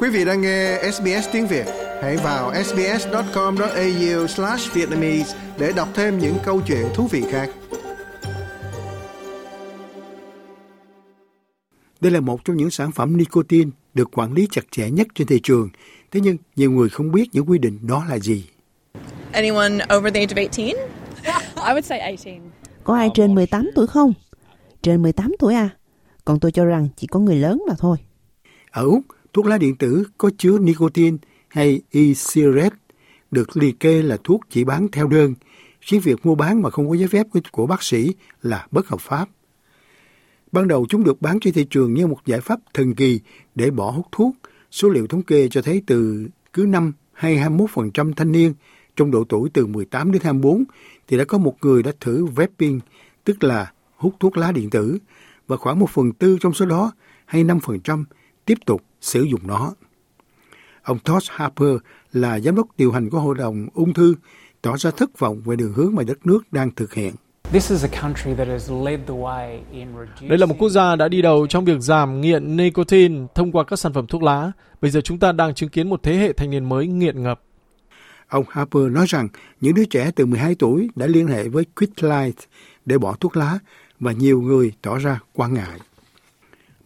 Quý vị đang nghe SBS tiếng Việt, hãy vào sbs.com.au/vietnamese để đọc thêm những câu chuyện thú vị khác. Đây là một trong những sản phẩm nicotine được quản lý chặt chẽ nhất trên thị trường. Thế nhưng nhiều người không biết những quy định đó là gì. Anyone over the age of 18? I would say 18. Có ai trên 18 tuổi không? Trên 18 tuổi à? Còn tôi cho rằng chỉ có người lớn mà thôi. Ở Úc, thuốc lá điện tử có chứa nicotine hay e-cigarette được liệt kê là thuốc chỉ bán theo đơn, khiến việc mua bán mà không có giấy phép của bác sĩ là bất hợp pháp. Ban đầu chúng được bán trên thị trường như một giải pháp thần kỳ để bỏ hút thuốc. Số liệu thống kê cho thấy từ cứ năm hay 21% thanh niên trong độ tuổi từ 18 đến 24 thì đã có một người đã thử vaping, tức là hút thuốc lá điện tử, và khoảng một phần tư trong số đó hay 5% tiếp tục sử dụng nó. Ông Todd Harper là giám đốc điều hành của Hội đồng ung thư, tỏ ra thất vọng về đường hướng mà đất nước đang thực hiện. Đây là một quốc gia đã đi đầu trong việc giảm nghiện nicotine thông qua các sản phẩm thuốc lá. Bây giờ chúng ta đang chứng kiến một thế hệ thanh niên mới nghiện ngập. Ông Harper nói rằng những đứa trẻ từ 12 tuổi đã liên hệ với Quitlight để bỏ thuốc lá và nhiều người tỏ ra quan ngại.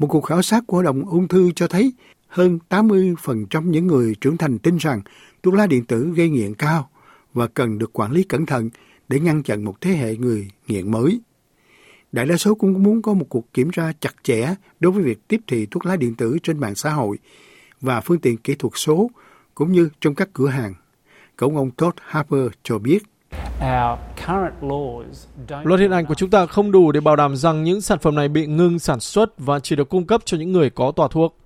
Một cuộc khảo sát của Hội đồng ung thư cho thấy hơn 80% những người trưởng thành tin rằng thuốc lá điện tử gây nghiện cao và cần được quản lý cẩn thận để ngăn chặn một thế hệ người nghiện mới. Đại đa số cũng muốn có một cuộc kiểm tra chặt chẽ đối với việc tiếp thị thuốc lá điện tử trên mạng xã hội và phương tiện kỹ thuật số, cũng như trong các cửa hàng. Cổng ông Todd Harper cho biết. Luật hiện hành của chúng ta không đủ để bảo đảm rằng những sản phẩm này bị ngừng sản xuất và chỉ được cung cấp cho những người có tòa thuốc.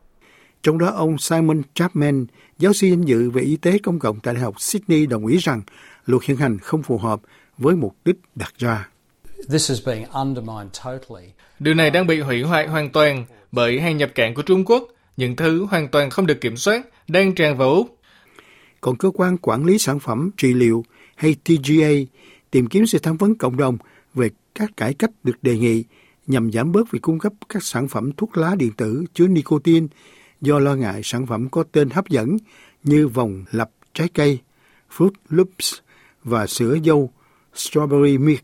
Trong đó, ông Simon Chapman, giáo sư danh dự về y tế công cộng tại Đại học Sydney đồng ý rằng luật hiện hành không phù hợp với mục đích đặt ra. Điều này đang bị hủy hoại hoàn toàn bởi hàng nhập cảng của Trung Quốc, những thứ hoàn toàn không được kiểm soát, đang tràn vào Úc. Còn cơ quan quản lý sản phẩm trị liệu hay TGA tìm kiếm sự tham vấn cộng đồng về các cải cách được đề nghị nhằm giảm bớt việc cung cấp các sản phẩm thuốc lá điện tử chứa nicotine do lo ngại sản phẩm có tên hấp dẫn như vòng lập trái cây, Fruit Loops và sữa dâu Strawberry Milk,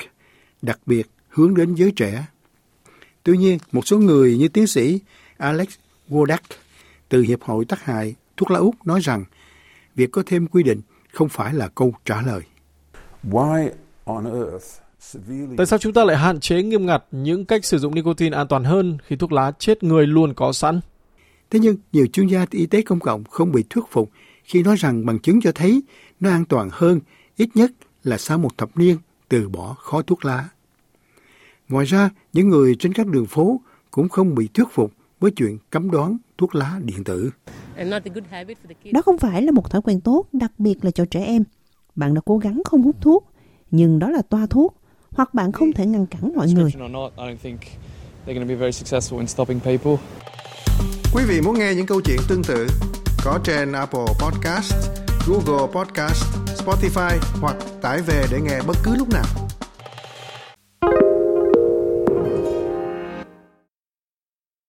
đặc biệt hướng đến giới trẻ. Tuy nhiên, một số người như tiến sĩ Alex Wodak từ Hiệp hội tác hại thuốc lá Úc nói rằng việc có thêm quy định không phải là câu trả lời. Tại sao chúng ta lại hạn chế nghiêm ngặt những cách sử dụng nicotine an toàn hơn khi thuốc lá chết người luôn có sẵn? Thế nhưng, nhiều chuyên gia y tế công cộng không bị thuyết phục khi nói rằng bằng chứng cho thấy nó an toàn hơn ít nhất là sau một thập niên từ bỏ khói thuốc lá. Ngoài ra, những người trên các đường phố cũng không bị thuyết phục với chuyện cấm đoán thuốc lá điện tử. Đó không phải là một thói quen tốt, đặc biệt là cho trẻ em. Bạn đã cố gắng không hút thuốc, nhưng đó là toa thuốc, hoặc bạn không thể ngăn cản mọi người. Quý vị muốn nghe những câu chuyện tương tự có trên Apple Podcast, Google Podcast, Spotify hoặc tải về để nghe bất cứ lúc nào.